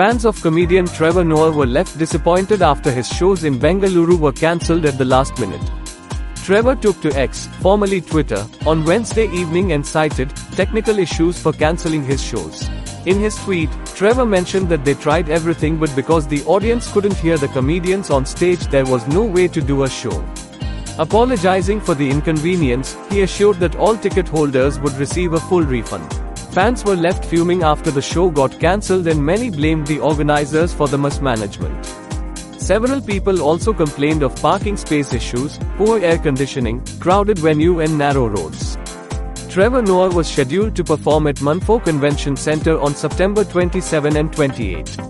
Fans of comedian Trevor Noah were left disappointed after his shows in Bengaluru were cancelled at the last minute. Trevor took to X, formerly Twitter, on Wednesday evening and cited technical issues for cancelling his shows. In his tweet, Trevor mentioned that they tried everything but because the audience couldn't hear the comedians on stage there was no way to do a show. Apologizing for the inconvenience, he assured that all ticket holders would receive a full refund. Fans were left fuming after the show got cancelled and many blamed the organizers for the mismanagement. Several people also complained of parking space issues, poor air conditioning, crowded venue and narrow roads. Trevor Noah was scheduled to perform at Manpho Convention Center on September 27 and 28.